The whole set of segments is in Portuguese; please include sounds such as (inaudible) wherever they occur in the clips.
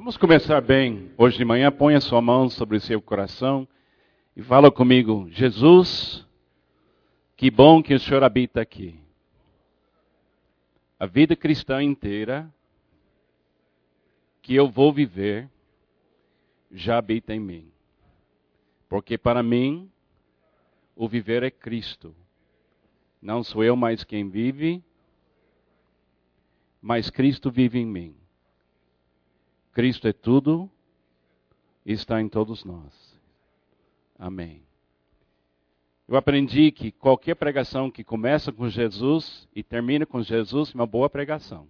Vamos começar bem. Hoje de manhã, põe a sua mão sobre o seu coração e fala comigo: Jesus, que bom que o Senhor habita aqui. A vida cristã inteira que eu vou viver já habita em mim. Porque para mim, o viver é Cristo. Não sou eu mais quem vive, mas Cristo vive em mim. Cristo é tudo e está em todos nós. Amém. Eu aprendi que qualquer pregação que começa com Jesus e termina com Jesus é uma boa pregação.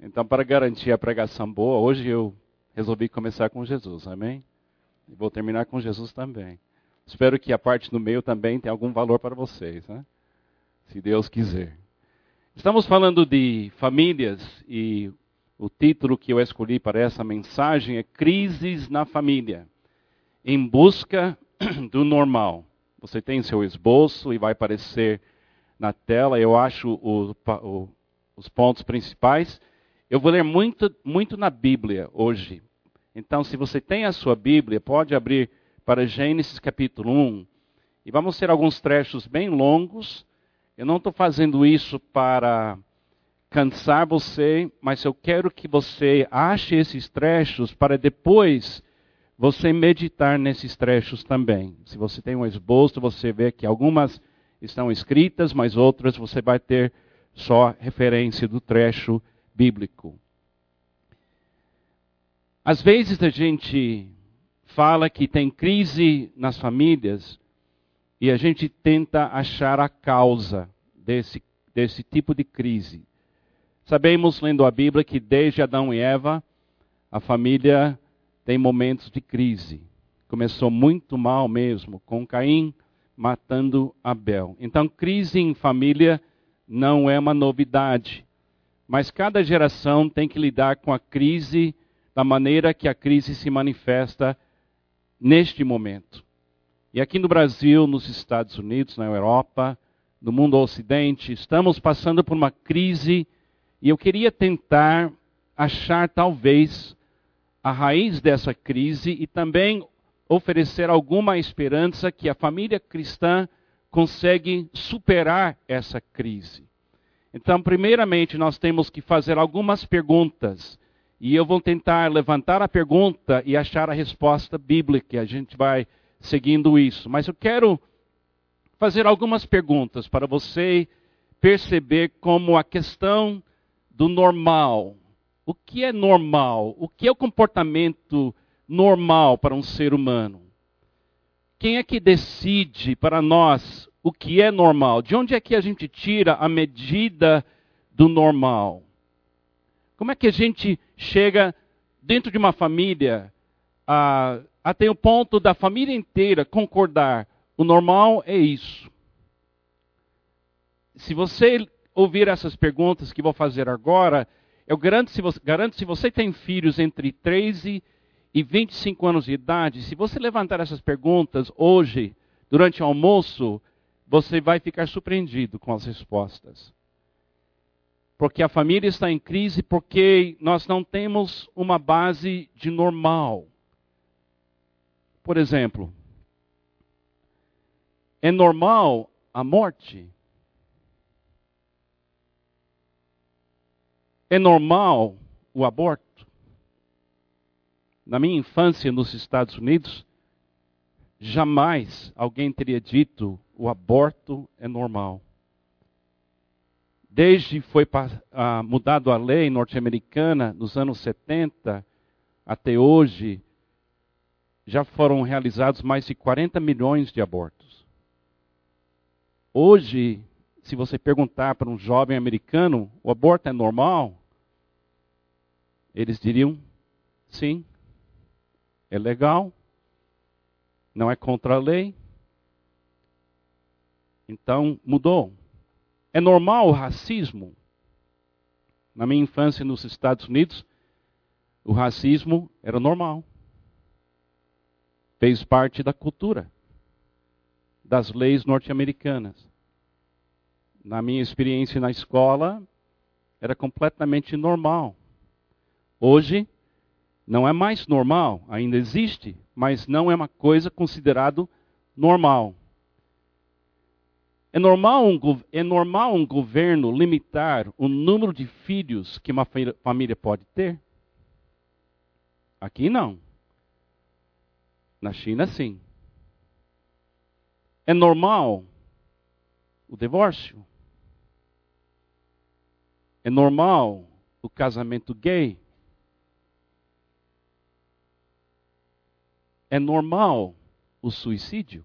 Então, para garantir a pregação boa, hoje eu resolvi começar com Jesus, amém? E vou terminar com Jesus também. Espero que a parte no meio também tenha algum valor para vocês, né? Se Deus quiser. Estamos falando de famílias e o título que eu escolhi para essa mensagem é Crises na Família em busca (clears throat) do normal. Você tem seu esboço e vai aparecer na tela, eu acho, o, o, os pontos principais. Eu vou ler muito, muito na Bíblia hoje. Então, se você tem a sua Bíblia, pode abrir para Gênesis capítulo 1. E vamos ter alguns trechos bem longos. Eu não estou fazendo isso para cansar você, mas eu quero que você ache esses trechos para depois você meditar nesses trechos também. Se você tem um esboço, você vê que algumas estão escritas, mas outras você vai ter só referência do trecho bíblico. Às vezes a gente fala que tem crise nas famílias e a gente tenta achar a causa desse, desse tipo de crise. Sabemos, lendo a Bíblia, que desde Adão e Eva, a família tem momentos de crise. Começou muito mal mesmo, com Caim matando Abel. Então, crise em família não é uma novidade. Mas cada geração tem que lidar com a crise da maneira que a crise se manifesta neste momento. E aqui no Brasil, nos Estados Unidos, na Europa, no mundo ocidente, estamos passando por uma crise e eu queria tentar achar talvez a raiz dessa crise e também oferecer alguma esperança que a família cristã consegue superar essa crise. Então, primeiramente, nós temos que fazer algumas perguntas. E eu vou tentar levantar a pergunta e achar a resposta bíblica. A gente vai seguindo isso. Mas eu quero fazer algumas perguntas para você perceber como a questão do normal. O que é normal? O que é o comportamento normal para um ser humano? Quem é que decide para nós o que é normal? De onde é que a gente tira a medida do normal? Como é que a gente chega dentro de uma família a, a ter o ponto da família inteira concordar? O normal é isso. Se você ouvir essas perguntas que vou fazer agora, eu garanto se você, garanto, se você tem filhos entre 13 e 25 anos de idade, se você levantar essas perguntas hoje, durante o almoço, você vai ficar surpreendido com as respostas. Porque a família está em crise porque nós não temos uma base de normal. Por exemplo, é normal a morte? É normal o aborto? Na minha infância nos Estados Unidos, jamais alguém teria dito o aborto é normal. Desde foi uh, mudado a lei norte-americana nos anos 70 até hoje, já foram realizados mais de 40 milhões de abortos. Hoje, se você perguntar para um jovem americano, o aborto é normal? Eles diriam, sim, é legal, não é contra a lei. Então, mudou. É normal o racismo? Na minha infância nos Estados Unidos, o racismo era normal. Fez parte da cultura, das leis norte-americanas na minha experiência na escola, era completamente normal. Hoje, Não é mais normal, ainda existe, mas não é uma coisa considerado normal. É normal, um, é normal um governo limitar o número de filhos que uma família pode ter? Aqui não. Na China, sim. É normal o divórcio? É normal o casamento gay? É normal o suicídio?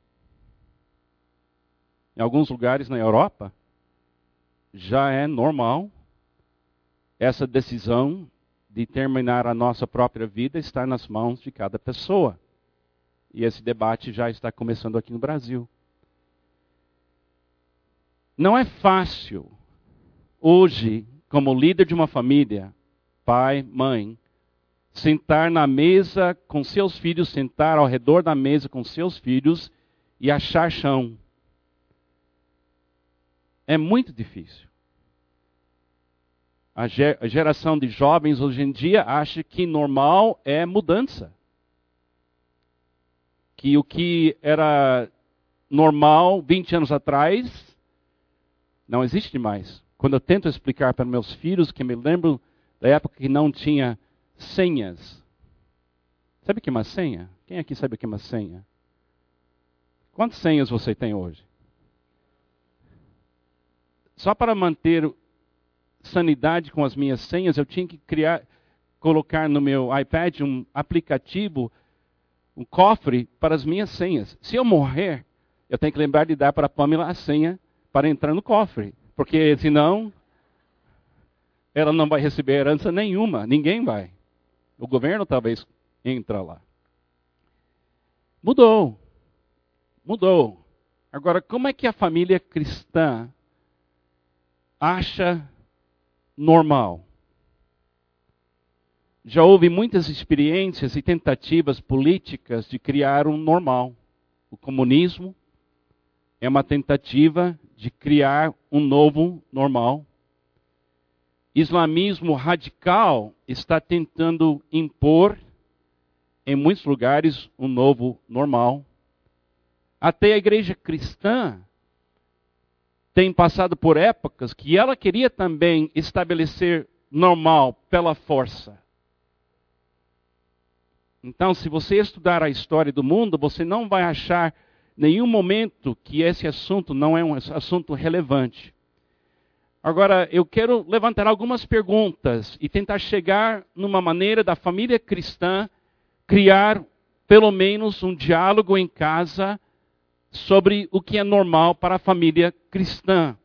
Em alguns lugares na Europa, já é normal essa decisão de terminar a nossa própria vida estar nas mãos de cada pessoa. E esse debate já está começando aqui no Brasil. Não é fácil, hoje, como líder de uma família, pai, mãe, sentar na mesa com seus filhos, sentar ao redor da mesa com seus filhos e achar chão. É muito difícil. A geração de jovens hoje em dia acha que normal é mudança. Que o que era normal 20 anos atrás não existe mais. Quando eu tento explicar para meus filhos que me lembro da época que não tinha senhas. Sabe o que é uma senha? Quem aqui sabe o que é uma senha? Quantas senhas você tem hoje? Só para manter sanidade com as minhas senhas, eu tinha que criar, colocar no meu iPad um aplicativo, um cofre para as minhas senhas. Se eu morrer, eu tenho que lembrar de dar para a Pamela a senha para entrar no cofre, porque senão ela não vai receber herança nenhuma, ninguém vai. O governo talvez entra lá. Mudou. Mudou. Agora, como é que a família cristã acha normal? Já houve muitas experiências e tentativas políticas de criar um normal. O comunismo é uma tentativa de criar um novo normal. Islamismo radical está tentando impor em muitos lugares um novo normal. Até a igreja cristã tem passado por épocas que ela queria também estabelecer normal pela força. Então, se você estudar a história do mundo, você não vai achar nenhum momento que esse assunto não é um assunto relevante. Agora, eu quero levantar algumas perguntas e tentar chegar numa maneira da família cristã criar pelo menos um diálogo em casa sobre o que é normal para a família cristã.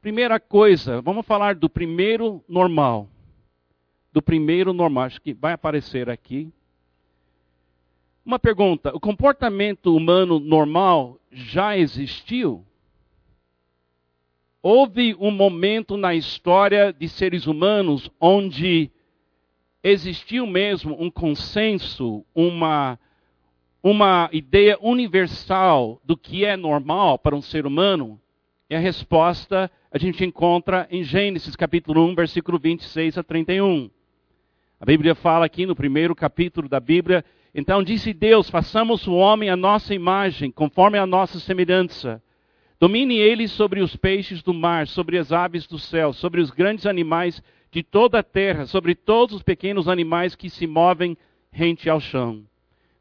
Primeira coisa, vamos falar do primeiro normal. Do primeiro normal, acho que vai aparecer aqui. Uma pergunta: o comportamento humano normal já existiu? Houve um momento na história de seres humanos onde existiu mesmo um consenso, uma, uma ideia universal do que é normal para um ser humano? E a resposta a gente encontra em Gênesis capítulo 1, versículo 26 a 31. A Bíblia fala aqui no primeiro capítulo da Bíblia então disse Deus: façamos o homem a nossa imagem, conforme a nossa semelhança. Domine ele sobre os peixes do mar, sobre as aves do céu, sobre os grandes animais de toda a terra, sobre todos os pequenos animais que se movem rente ao chão.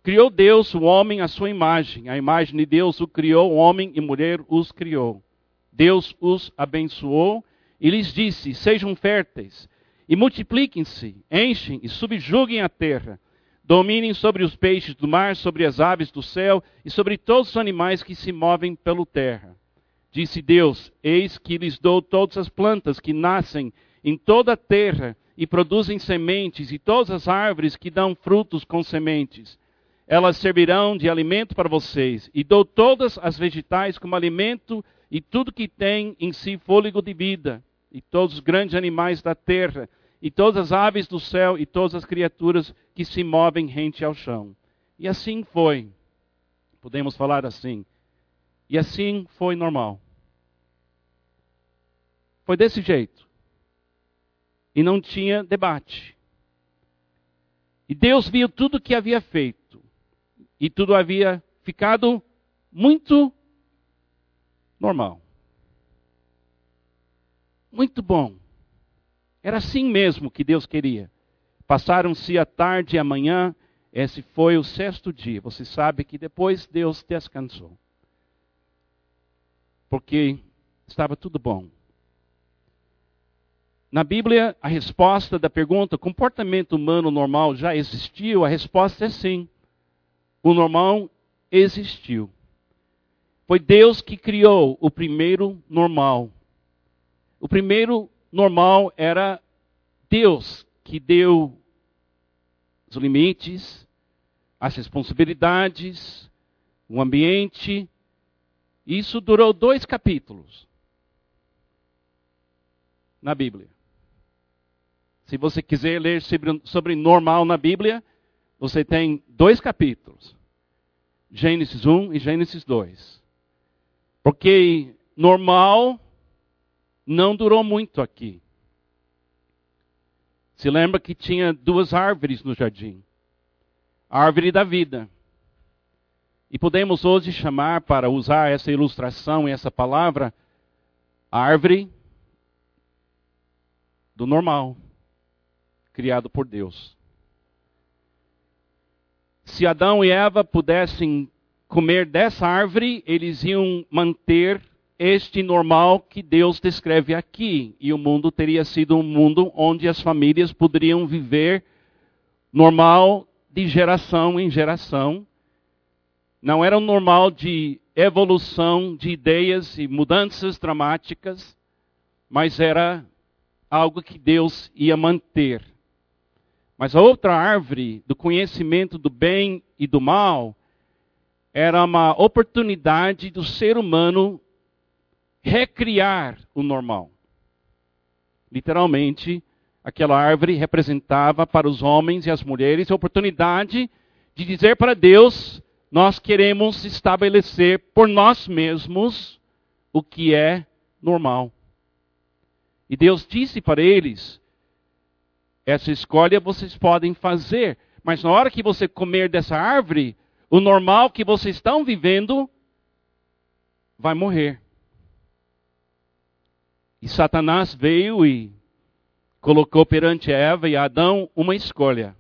Criou Deus o homem à sua imagem, a imagem de Deus o criou, homem e mulher os criou. Deus os abençoou e lhes disse: Sejam férteis e multipliquem-se, enchem e subjuguem a terra Dominem sobre os peixes do mar, sobre as aves do céu e sobre todos os animais que se movem pela terra. Disse Deus: Eis que lhes dou todas as plantas que nascem em toda a terra e produzem sementes, e todas as árvores que dão frutos com sementes. Elas servirão de alimento para vocês, e dou todas as vegetais como alimento, e tudo que tem em si fôlego de vida, e todos os grandes animais da terra e todas as aves do céu e todas as criaturas que se movem rente ao chão. E assim foi. Podemos falar assim. E assim foi normal. Foi desse jeito. E não tinha debate. E Deus viu tudo o que havia feito. E tudo havia ficado muito normal. Muito bom. Era assim mesmo que Deus queria. Passaram-se a tarde e a manhã, esse foi o sexto dia. Você sabe que depois Deus descansou. Porque estava tudo bom. Na Bíblia, a resposta da pergunta comportamento humano normal já existiu? A resposta é sim. O normal existiu. Foi Deus que criou o primeiro normal. O primeiro normal era Deus que deu os limites, as responsabilidades, o ambiente. Isso durou dois capítulos na Bíblia. Se você quiser ler sobre, sobre normal na Bíblia, você tem dois capítulos: Gênesis 1 e Gênesis 2. Porque normal não durou muito aqui. Se lembra que tinha duas árvores no jardim: a árvore da vida. E podemos hoje chamar, para usar essa ilustração e essa palavra, a árvore do normal, criado por Deus. Se Adão e Eva pudessem comer dessa árvore, eles iam manter este normal que Deus descreve aqui. E o mundo teria sido um mundo onde as famílias poderiam viver normal de geração em geração. Não era um normal de evolução de ideias e mudanças dramáticas, mas era algo que Deus ia manter. Mas a outra árvore do conhecimento do bem e do mal era uma oportunidade do ser humano recriar o normal. Literalmente, aquela árvore representava para os homens e as mulheres a oportunidade de dizer para Deus: nós queremos estabelecer por nós mesmos o que é normal. E Deus disse para eles: essa escolha vocês podem fazer, mas na hora que você comer dessa árvore, o normal que vocês estão vivendo vai morrer. E Satanás veio e colocou perante Eva e Adão uma escolha.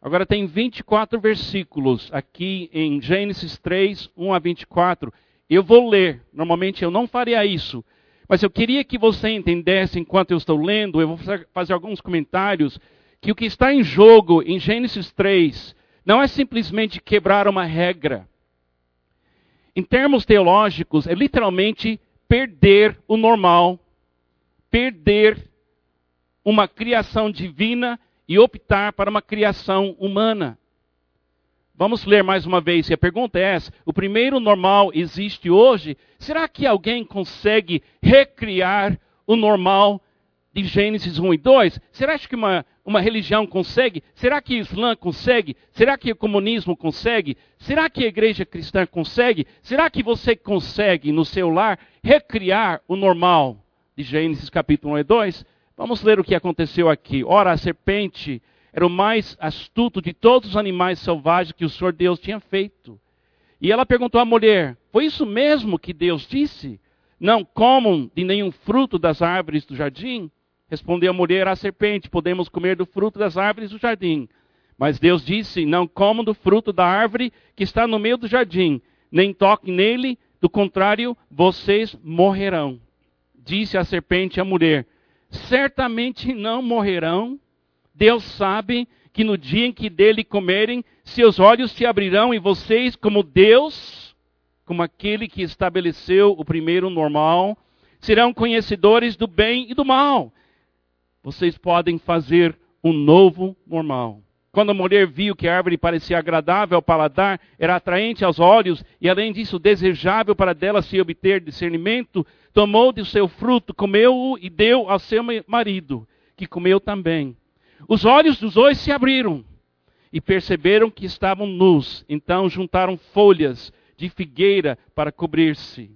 Agora tem 24 versículos aqui em Gênesis 3, 1 a 24. Eu vou ler, normalmente eu não faria isso, mas eu queria que você entendesse enquanto eu estou lendo, eu vou fazer alguns comentários, que o que está em jogo em Gênesis 3 não é simplesmente quebrar uma regra. Em termos teológicos, é literalmente perder o normal perder uma criação divina e optar para uma criação humana. Vamos ler mais uma vez. E a pergunta é essa: o primeiro normal existe hoje? Será que alguém consegue recriar o normal de Gênesis 1 e 2? Será que uma, uma religião consegue? Será que o Islã consegue? Será que o comunismo consegue? Será que a igreja cristã consegue? Será que você consegue, no seu lar, recriar o normal? de Gênesis capítulo 1 e 2, vamos ler o que aconteceu aqui. Ora, a serpente era o mais astuto de todos os animais selvagens que o Senhor Deus tinha feito. E ela perguntou à mulher: Foi isso mesmo que Deus disse? Não comam de nenhum fruto das árvores do jardim? Respondeu a mulher à serpente: Podemos comer do fruto das árvores do jardim. Mas Deus disse: Não comam do fruto da árvore que está no meio do jardim, nem toquem nele, do contrário, vocês morrerão disse a serpente à mulher: Certamente não morrerão. Deus sabe que no dia em que dele comerem, seus olhos se abrirão e vocês, como Deus, como aquele que estabeleceu o primeiro normal, serão conhecedores do bem e do mal. Vocês podem fazer um novo normal. Quando a mulher viu que a árvore parecia agradável ao paladar, era atraente aos olhos e, além disso, desejável para dela se obter discernimento, tomou do seu fruto, comeu-o e deu ao seu marido, que comeu também. Os olhos dos dois se abriram e perceberam que estavam nus. Então juntaram folhas de figueira para cobrir-se.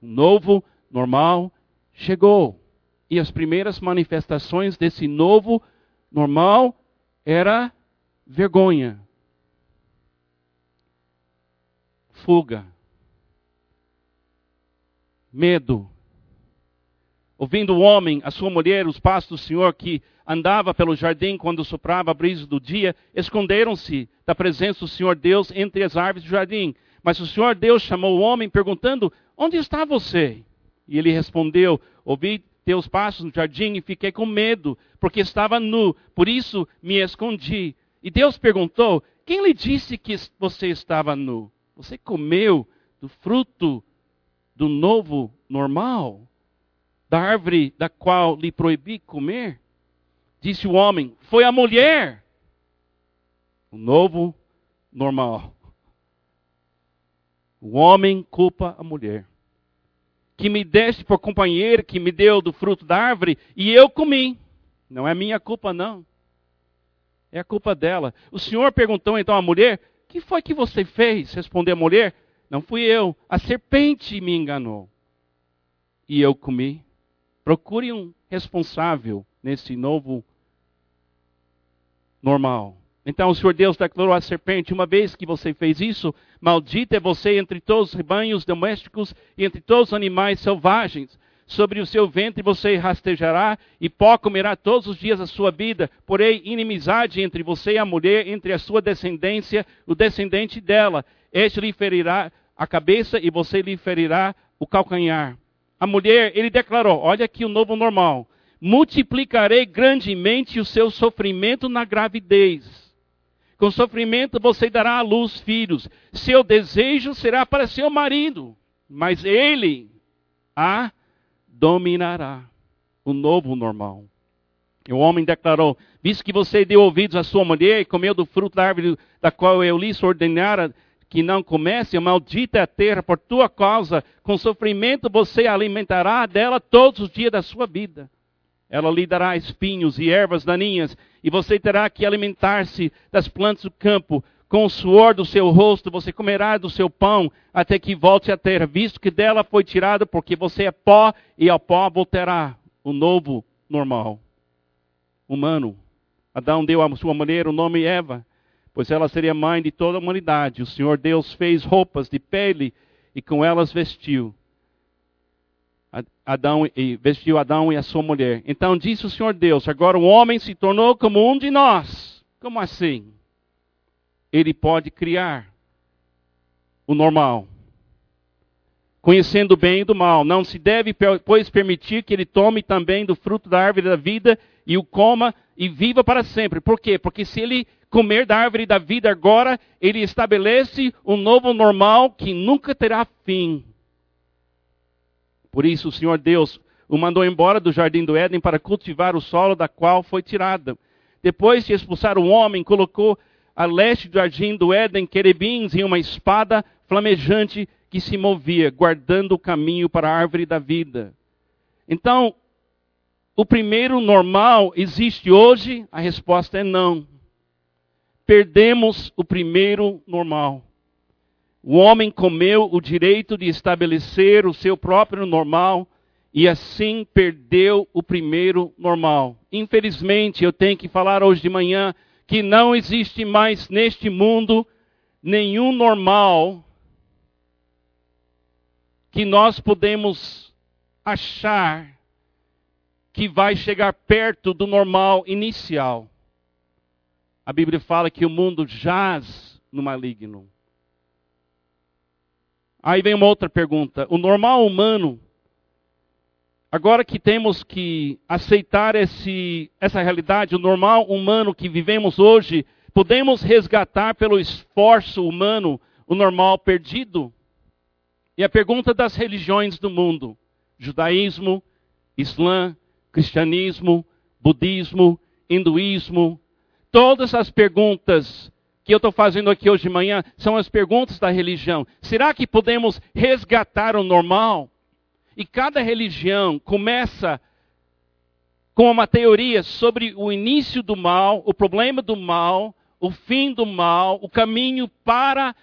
O novo normal chegou. E as primeiras manifestações desse novo normal era vergonha, fuga, medo. Ouvindo o homem, a sua mulher, os pastos do Senhor que andava pelo jardim quando soprava a brisa do dia, esconderam-se da presença do Senhor Deus entre as árvores do jardim. Mas o Senhor Deus chamou o homem perguntando: Onde está você? E ele respondeu: Ouvi teus passos no jardim e fiquei com medo, porque estava nu, por isso me escondi. E Deus perguntou: Quem lhe disse que você estava nu? Você comeu do fruto do novo normal, da árvore da qual lhe proibi comer? Disse o homem: Foi a mulher. O novo normal. O homem culpa a mulher. Que me deste por companheiro, que me deu do fruto da árvore, e eu comi. Não é minha culpa, não. É a culpa dela. O Senhor perguntou então à mulher: Que foi que você fez? Respondeu a mulher: Não fui eu. A serpente me enganou. E eu comi. Procure um responsável nesse novo normal. Então o Senhor Deus declarou à serpente: Uma vez que você fez isso, maldita é você entre todos os rebanhos domésticos e entre todos os animais selvagens. Sobre o seu ventre você rastejará e pó comerá todos os dias da sua vida. Porém, inimizade entre você e a mulher, entre a sua descendência, o descendente dela. Este lhe ferirá a cabeça e você lhe ferirá o calcanhar. A mulher, ele declarou: Olha aqui o novo normal. Multiplicarei grandemente o seu sofrimento na gravidez com sofrimento você dará à luz filhos. Seu desejo será para seu marido, mas ele a dominará. O novo normal. E o homem declarou: Visto que você deu ouvidos à sua mulher e comeu do fruto da árvore da qual eu lhe ordenara que não comece, maldita é a terra por tua causa, com sofrimento você alimentará dela todos os dias da sua vida. Ela lhe dará espinhos e ervas daninhas, e você terá que alimentar-se das plantas do campo. Com o suor do seu rosto você comerá do seu pão, até que volte à terra, visto que dela foi tirado, porque você é pó, e ao pó voltará o novo normal. Humano. Adão deu à sua mulher o nome Eva, pois ela seria mãe de toda a humanidade. O Senhor Deus fez roupas de pele e com elas vestiu. Adão e vestiu Adão e a sua mulher. Então disse o Senhor Deus: agora o homem se tornou como um de nós. Como assim? Ele pode criar o normal. Conhecendo o bem e do mal, não se deve, pois, permitir que ele tome também do fruto da árvore da vida e o coma e viva para sempre. Por quê? Porque se ele comer da árvore da vida agora, ele estabelece um novo normal que nunca terá fim. Por isso o Senhor Deus o mandou embora do jardim do Éden para cultivar o solo da qual foi tirada. Depois de expulsar o homem, colocou a leste do jardim do Éden querubins e uma espada flamejante que se movia, guardando o caminho para a árvore da vida. Então, o primeiro normal existe hoje? A resposta é não. Perdemos o primeiro normal. O homem comeu o direito de estabelecer o seu próprio normal e assim perdeu o primeiro normal. Infelizmente, eu tenho que falar hoje de manhã que não existe mais neste mundo nenhum normal que nós podemos achar que vai chegar perto do normal inicial. A Bíblia fala que o mundo jaz no maligno. Aí vem uma outra pergunta. O normal humano, agora que temos que aceitar esse, essa realidade, o normal humano que vivemos hoje, podemos resgatar pelo esforço humano o normal perdido? E a pergunta das religiões do mundo: judaísmo, islã, cristianismo, budismo, hinduísmo, todas as perguntas que eu estou fazendo aqui hoje de manhã são as perguntas da religião. Será que podemos resgatar o normal? E cada religião começa com uma teoria sobre o início do mal, o problema do mal, o fim do mal, o caminho para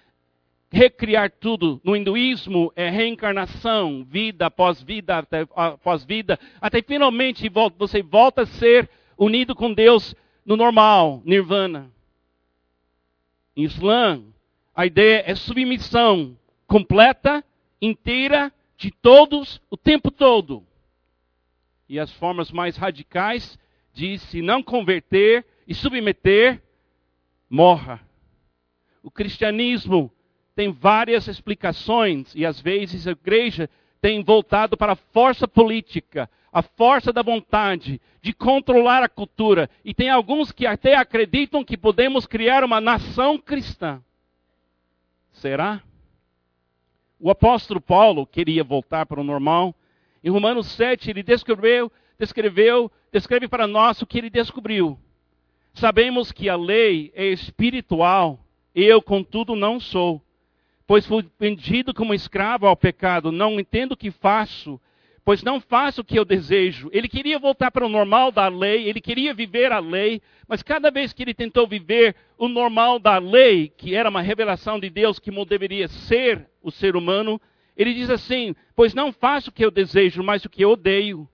recriar tudo. No hinduísmo é reencarnação, vida após vida após vida, até finalmente você volta a ser unido com Deus no normal, nirvana. Em Islã, a ideia é submissão completa, inteira, de todos, o tempo todo. E as formas mais radicais diz: se não converter e submeter, morra. O cristianismo tem várias explicações e às vezes a igreja tem voltado para a força política, a força da vontade de controlar a cultura. E tem alguns que até acreditam que podemos criar uma nação cristã. Será? O apóstolo Paulo queria voltar para o normal. Em Romanos 7, ele descreveu, descreveu, descreve para nós o que ele descobriu. Sabemos que a lei é espiritual, eu, contudo, não sou pois fui vendido como escravo ao pecado, não entendo o que faço, pois não faço o que eu desejo. Ele queria voltar para o normal da lei, ele queria viver a lei, mas cada vez que ele tentou viver o normal da lei, que era uma revelação de Deus que deveria ser o ser humano, ele diz assim: Pois não faço o que eu desejo, mas o que eu odeio.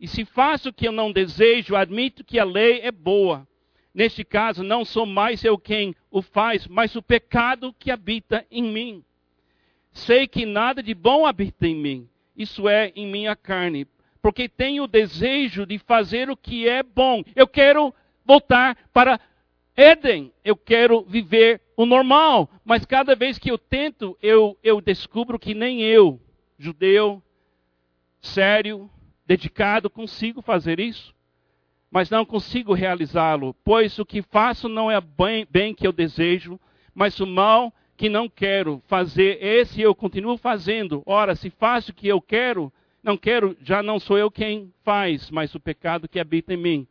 E se faço o que eu não desejo, admito que a lei é boa. Neste caso, não sou mais eu quem o faz, mas o pecado que habita em mim. Sei que nada de bom habita em mim, isso é, em minha carne, porque tenho o desejo de fazer o que é bom. Eu quero voltar para Éden, eu quero viver o normal, mas cada vez que eu tento, eu, eu descubro que nem eu, judeu, sério, dedicado, consigo fazer isso mas não consigo realizá-lo, pois o que faço não é bem, bem que eu desejo, mas o mal que não quero fazer, esse eu continuo fazendo. Ora, se faço o que eu quero, não quero, já não sou eu quem faz, mas o pecado que habita em mim.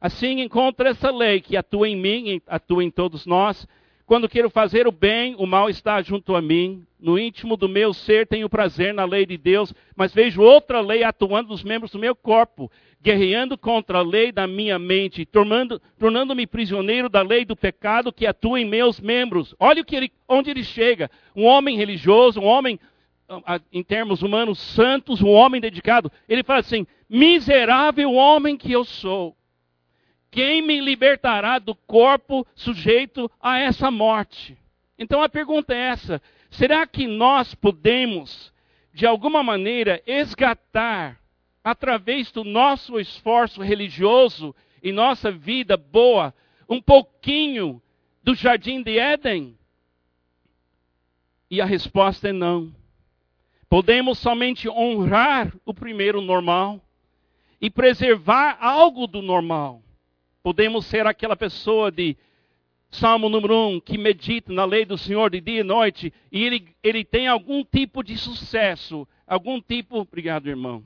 Assim encontro essa lei que atua em mim, atua em todos nós. Quando quero fazer o bem, o mal está junto a mim. No íntimo do meu ser tenho prazer na lei de Deus, mas vejo outra lei atuando nos membros do meu corpo guerreando contra a lei da minha mente, tornando-me prisioneiro da lei do pecado que atua em meus membros. Olha ele, onde ele chega. Um homem religioso, um homem, ah, em termos humanos, santos, um homem dedicado. Ele fala assim: miserável homem que eu sou. Quem me libertará do corpo sujeito a essa morte? Então a pergunta é essa: será que nós podemos, de alguma maneira, esgatar através do nosso esforço religioso e nossa vida boa, um pouquinho do jardim de Éden? E a resposta é não. Podemos somente honrar o primeiro normal e preservar algo do normal. Podemos ser aquela pessoa de Salmo número 1, que medita na lei do Senhor de dia e noite, e ele, ele tem algum tipo de sucesso, algum tipo. Obrigado, irmão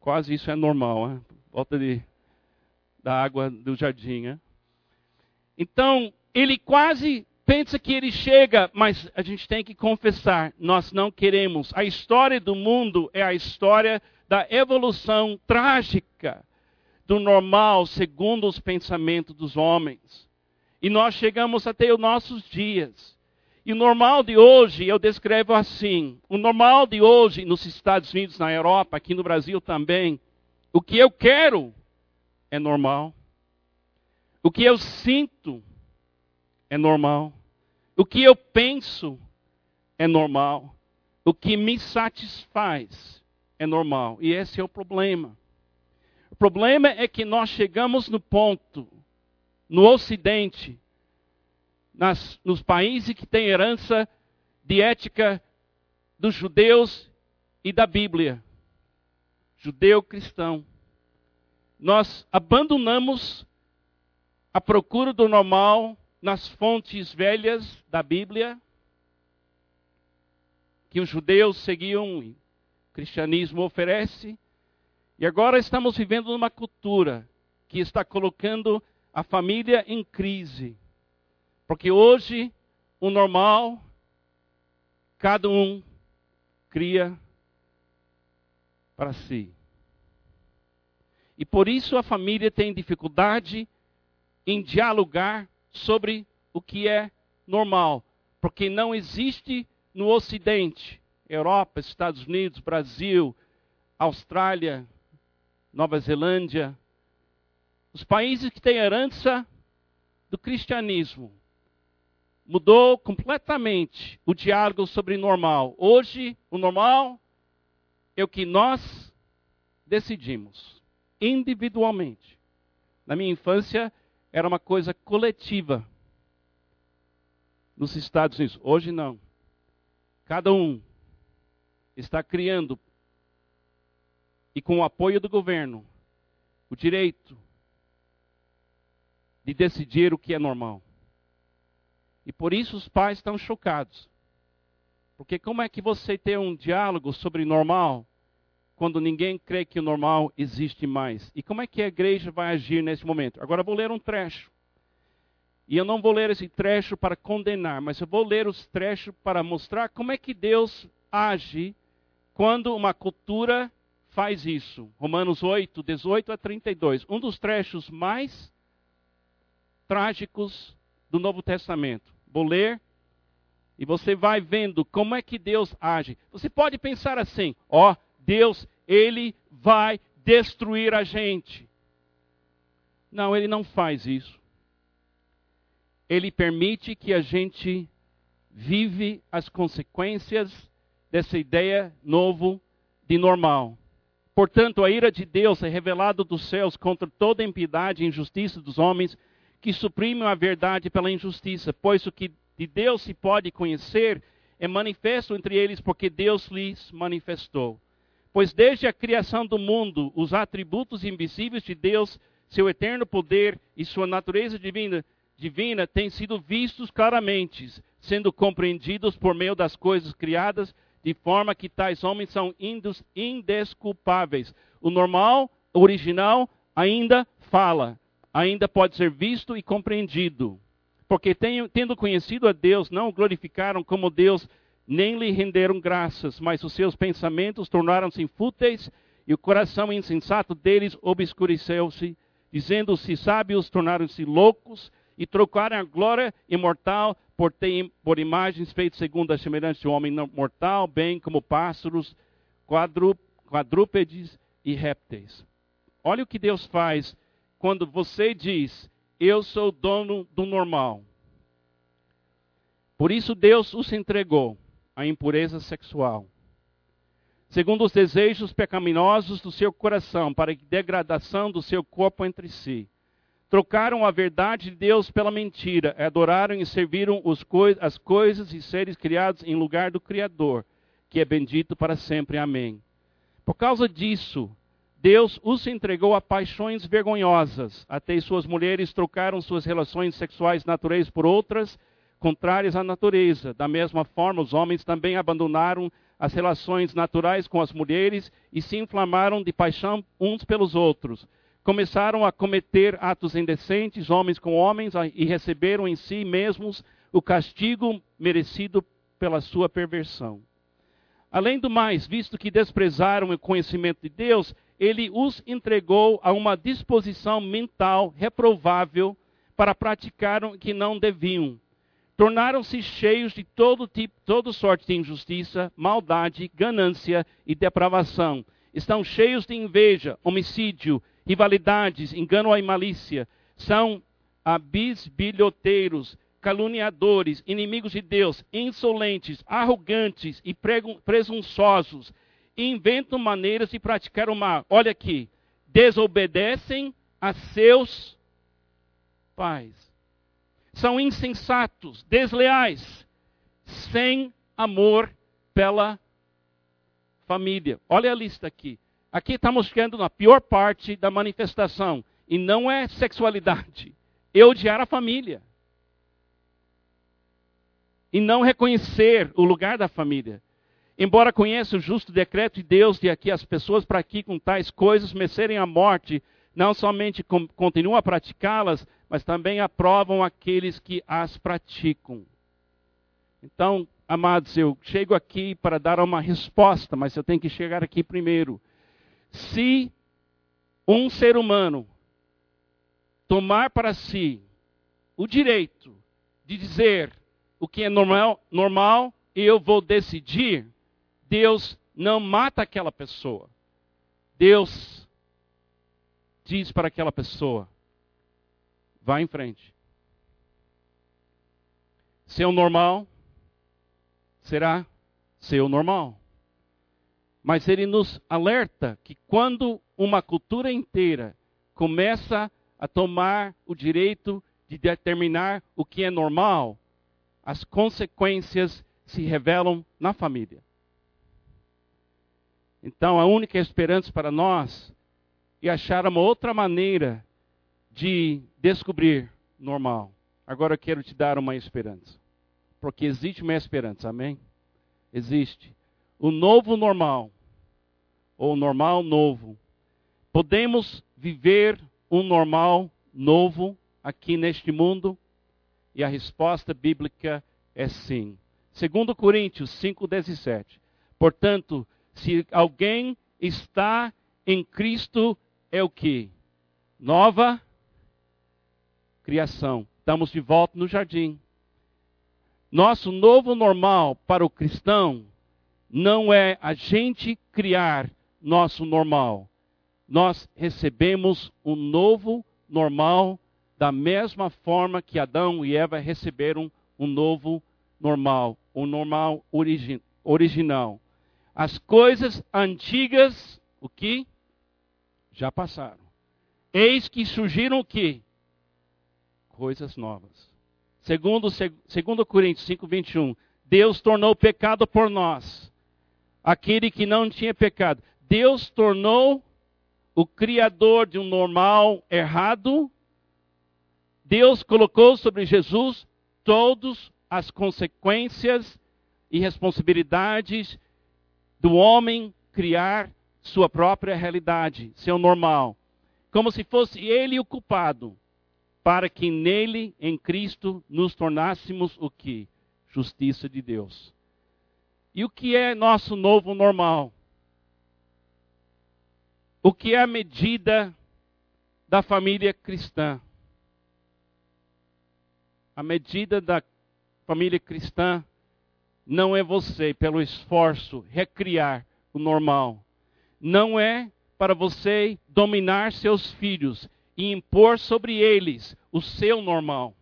Quase isso é normal, hein? volta de, da água do jardim. Hein? Então, ele quase pensa que ele chega, mas a gente tem que confessar, nós não queremos. A história do mundo é a história da evolução trágica do normal segundo os pensamentos dos homens. E nós chegamos até os nossos dias. E o normal de hoje eu descrevo assim: o normal de hoje nos Estados Unidos, na Europa, aqui no Brasil também, o que eu quero é normal. O que eu sinto é normal. O que eu penso é normal. O que me satisfaz é normal. E esse é o problema. O problema é que nós chegamos no ponto, no Ocidente, nas, nos países que têm herança de ética dos judeus e da Bíblia, judeu cristão. Nós abandonamos a procura do normal nas fontes velhas da Bíblia, que os judeus seguiam e o cristianismo oferece, e agora estamos vivendo numa cultura que está colocando a família em crise porque hoje, o normal, cada um cria para si. E por isso a família tem dificuldade em dialogar sobre o que é normal, porque não existe no Ocidente, Europa, Estados Unidos, Brasil, Austrália, Nova Zelândia, os países que têm herança do cristianismo, mudou completamente o diálogo sobre normal. Hoje, o normal é o que nós decidimos, individualmente. Na minha infância, era uma coisa coletiva. Nos Estados Unidos, hoje não. Cada um está criando, e com o apoio do governo, o direito de decidir o que é normal. E por isso os pais estão chocados. Porque como é que você tem um diálogo sobre normal quando ninguém crê que o normal existe mais? E como é que a igreja vai agir nesse momento? Agora vou ler um trecho. E eu não vou ler esse trecho para condenar, mas eu vou ler os trechos para mostrar como é que Deus age quando uma cultura faz isso. Romanos 8, 18 a 32. Um dos trechos mais trágicos do Novo Testamento. Vou ler e você vai vendo como é que Deus age. Você pode pensar assim: ó, Deus, ele vai destruir a gente. Não, ele não faz isso. Ele permite que a gente vive as consequências dessa ideia novo de normal. Portanto, a ira de Deus é revelada dos céus contra toda impiedade e injustiça dos homens que suprimem a verdade pela injustiça, pois o que de Deus se pode conhecer é manifesto entre eles, porque Deus lhes manifestou. Pois desde a criação do mundo, os atributos invisíveis de Deus, seu eterno poder e sua natureza divina, divina têm sido vistos claramente, sendo compreendidos por meio das coisas criadas, de forma que tais homens são indesculpáveis. O normal, original, ainda fala ainda pode ser visto e compreendido. Porque tendo conhecido a Deus, não o glorificaram como Deus, nem lhe renderam graças, mas os seus pensamentos tornaram-se fúteis e o coração insensato deles obscureceu-se, dizendo-se sábios, tornaram-se loucos e trocaram a glória imortal por, ter, por imagens feitas segundo a semelhança de um homem mortal, bem como pássaros, quadrúpedes e répteis. Olha o que Deus faz quando você diz, eu sou dono do normal. Por isso Deus os entregou à impureza sexual, segundo os desejos pecaminosos do seu coração, para a degradação do seu corpo entre si. Trocaram a verdade de Deus pela mentira, adoraram e serviram as coisas e seres criados em lugar do Criador, que é bendito para sempre. Amém. Por causa disso, Deus os entregou a paixões vergonhosas. Até suas mulheres trocaram suas relações sexuais naturais por outras contrárias à natureza. Da mesma forma, os homens também abandonaram as relações naturais com as mulheres e se inflamaram de paixão uns pelos outros. Começaram a cometer atos indecentes, homens com homens, e receberam em si mesmos o castigo merecido pela sua perversão. Além do mais, visto que desprezaram o conhecimento de Deus, ele os entregou a uma disposição mental reprovável para praticar o que não deviam. Tornaram-se cheios de todo tipo, toda sorte de injustiça, maldade, ganância e depravação. Estão cheios de inveja, homicídio, rivalidades, engano e malícia. São abisbilhoteiros, caluniadores, inimigos de Deus, insolentes, arrogantes e presunçosos inventam maneiras de praticar o mal. Olha aqui, desobedecem a seus pais. São insensatos, desleais, sem amor pela família. Olha a lista aqui. Aqui estamos chegando na pior parte da manifestação. E não é sexualidade. É (laughs) odiar a família. E não reconhecer o lugar da família. Embora conheça o justo decreto de Deus de que as pessoas praticam tais coisas, merecerem a morte, não somente continuam a praticá-las, mas também aprovam aqueles que as praticam. Então, amados, eu chego aqui para dar uma resposta, mas eu tenho que chegar aqui primeiro. Se um ser humano tomar para si o direito de dizer o que é normal, normal eu vou decidir, Deus não mata aquela pessoa. Deus diz para aquela pessoa: vá em frente. seu normal será seu normal. Mas ele nos alerta que quando uma cultura inteira começa a tomar o direito de determinar o que é normal, as consequências se revelam na família. Então, a única esperança para nós é achar uma outra maneira de descobrir normal. Agora eu quero te dar uma esperança. Porque existe uma esperança, amém? Existe. O novo normal, ou normal novo. Podemos viver um normal novo aqui neste mundo? E a resposta bíblica é sim. Segundo Coríntios 5:17. Portanto, se alguém está em Cristo, é o que? Nova criação. Estamos de volta no jardim. Nosso novo normal para o cristão não é a gente criar nosso normal. Nós recebemos um novo normal da mesma forma que Adão e Eva receberam um novo normal, um normal origi original. As coisas antigas, o que? Já passaram. Eis que surgiram o que? Coisas novas. Segundo, segundo Coríntios 5, 21, Deus tornou pecado por nós, aquele que não tinha pecado. Deus tornou o criador de um normal errado, Deus colocou sobre Jesus todas as consequências e responsabilidades do homem criar sua própria realidade, seu normal, como se fosse ele o culpado, para que nele, em Cristo, nos tornássemos o que? Justiça de Deus. E o que é nosso novo normal? o que é a medida da família cristã. A medida da família cristã não é você, pelo esforço, recriar o normal. Não é para você dominar seus filhos e impor sobre eles o seu normal.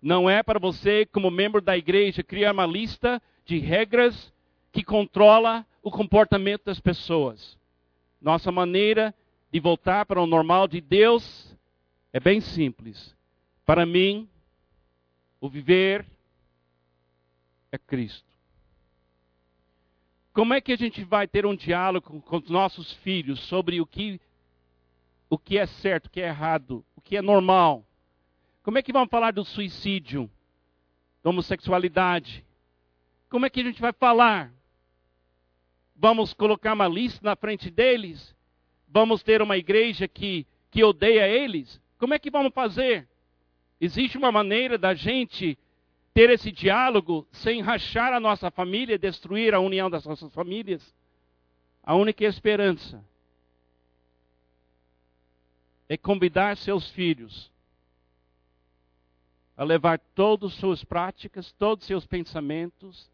Não é para você, como membro da igreja, criar uma lista de regras que controla o comportamento das pessoas. Nossa maneira de voltar para o normal de Deus é bem simples. Para mim, o viver é Cristo. Como é que a gente vai ter um diálogo com os nossos filhos sobre o que, o que é certo, o que é errado, o que é normal? Como é que vamos falar do suicídio, da homossexualidade? Como é que a gente vai falar Vamos colocar uma lista na frente deles? Vamos ter uma igreja que, que odeia eles? Como é que vamos fazer? Existe uma maneira da gente ter esse diálogo sem rachar a nossa família, destruir a união das nossas famílias? A única esperança é convidar seus filhos a levar todas as suas práticas, todos os seus pensamentos,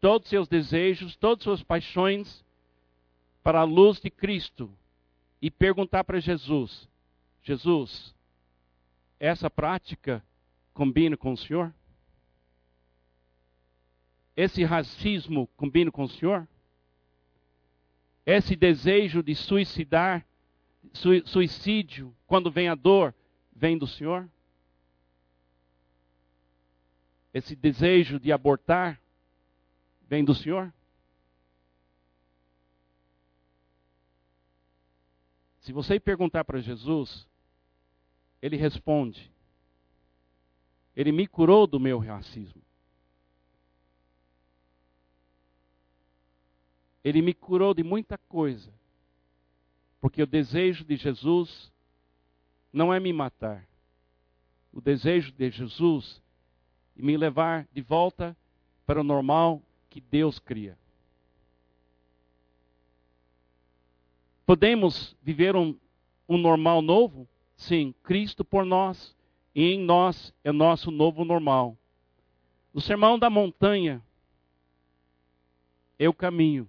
todos os seus desejos, todas as suas paixões para a luz de Cristo e perguntar para Jesus: Jesus, essa prática combina com o Senhor? Esse racismo combina com o Senhor? Esse desejo de suicidar, suicídio, quando vem a dor, vem do Senhor? Esse desejo de abortar, vem do Senhor? Se você perguntar para Jesus, ele responde: Ele me curou do meu racismo. Ele me curou de muita coisa. Porque o desejo de Jesus não é me matar. O desejo de Jesus é me levar de volta para o normal que Deus cria. Podemos viver um, um normal novo? Sim, Cristo por nós e em nós é nosso novo normal. O sermão da montanha é o caminho.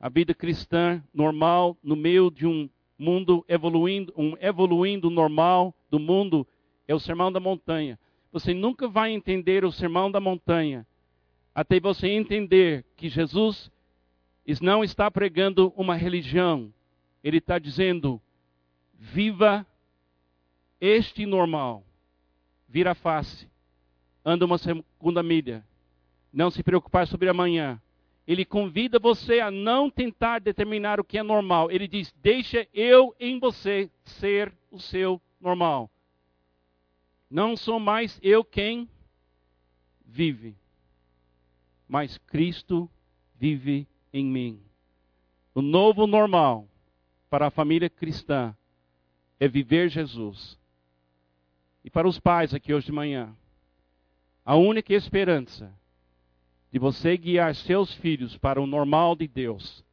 A vida cristã normal no meio de um mundo evoluindo, um evoluindo normal do mundo é o sermão da montanha. você nunca vai entender o sermão da montanha até você entender que Jesus não está pregando uma religião, ele está dizendo: viva este normal, vira a face, anda uma segunda milha, não se preocupar sobre amanhã. Ele convida você a não tentar determinar o que é normal. Ele diz: deixa eu em você ser o seu normal. Não sou mais eu quem vive, mas Cristo vive em mim. O novo normal para a família cristã é viver Jesus. E para os pais aqui hoje de manhã, a única esperança de você guiar seus filhos para o normal de Deus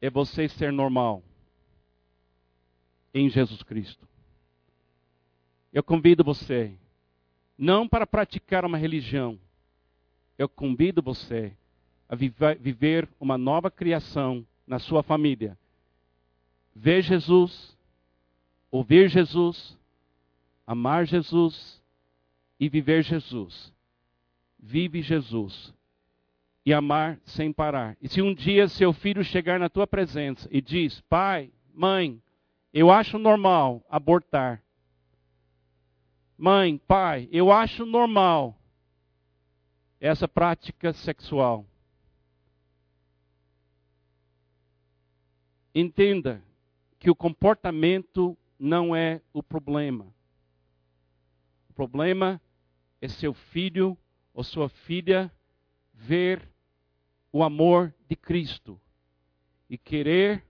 é você ser normal em Jesus Cristo. Eu convido você, não para praticar uma religião, eu convido você a viver uma nova criação na sua família. Ver Jesus, ouvir Jesus, amar Jesus e viver Jesus. Vive Jesus e amar sem parar. E se um dia seu filho chegar na tua presença e diz: Pai, mãe, eu acho normal abortar. Mãe, pai, eu acho normal essa prática sexual. Entenda que o comportamento não é o problema. O problema é seu filho ou sua filha ver o amor de Cristo e querer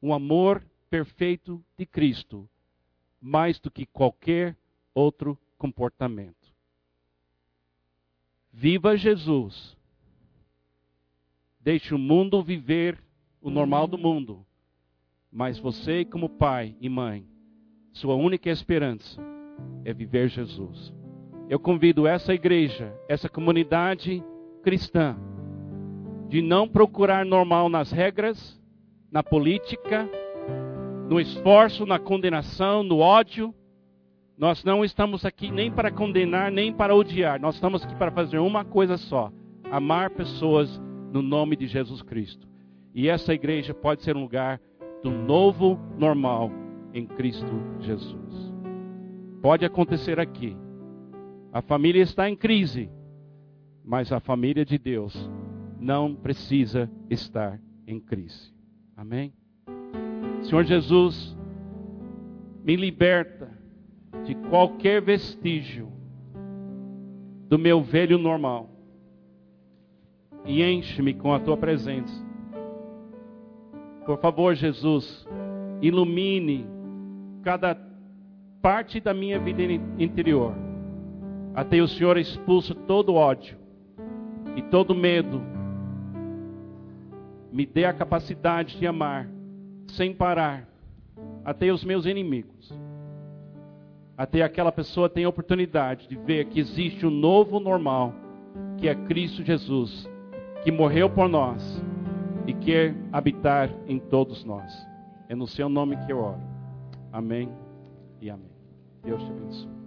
o amor perfeito de Cristo mais do que qualquer outro comportamento. Viva Jesus. Deixe o mundo viver o normal do mundo. Mas você, como pai e mãe, sua única esperança é viver Jesus. Eu convido essa igreja, essa comunidade cristã, de não procurar normal nas regras, na política, no esforço, na condenação, no ódio nós não estamos aqui nem para condenar, nem para odiar. Nós estamos aqui para fazer uma coisa só: amar pessoas no nome de Jesus Cristo. E essa igreja pode ser um lugar do novo normal em Cristo Jesus. Pode acontecer aqui. A família está em crise, mas a família de Deus não precisa estar em crise. Amém? Senhor Jesus, me liberta de qualquer vestígio do meu velho normal e enche-me com a tua presença. Por favor, Jesus, ilumine cada parte da minha vida interior, até o Senhor expulse todo ódio e todo medo. Me dê a capacidade de amar sem parar até os meus inimigos até aquela pessoa tenha a oportunidade de ver que existe um novo normal, que é Cristo Jesus, que morreu por nós e quer habitar em todos nós. É no seu nome que eu oro. Amém e amém. Deus te abençoe.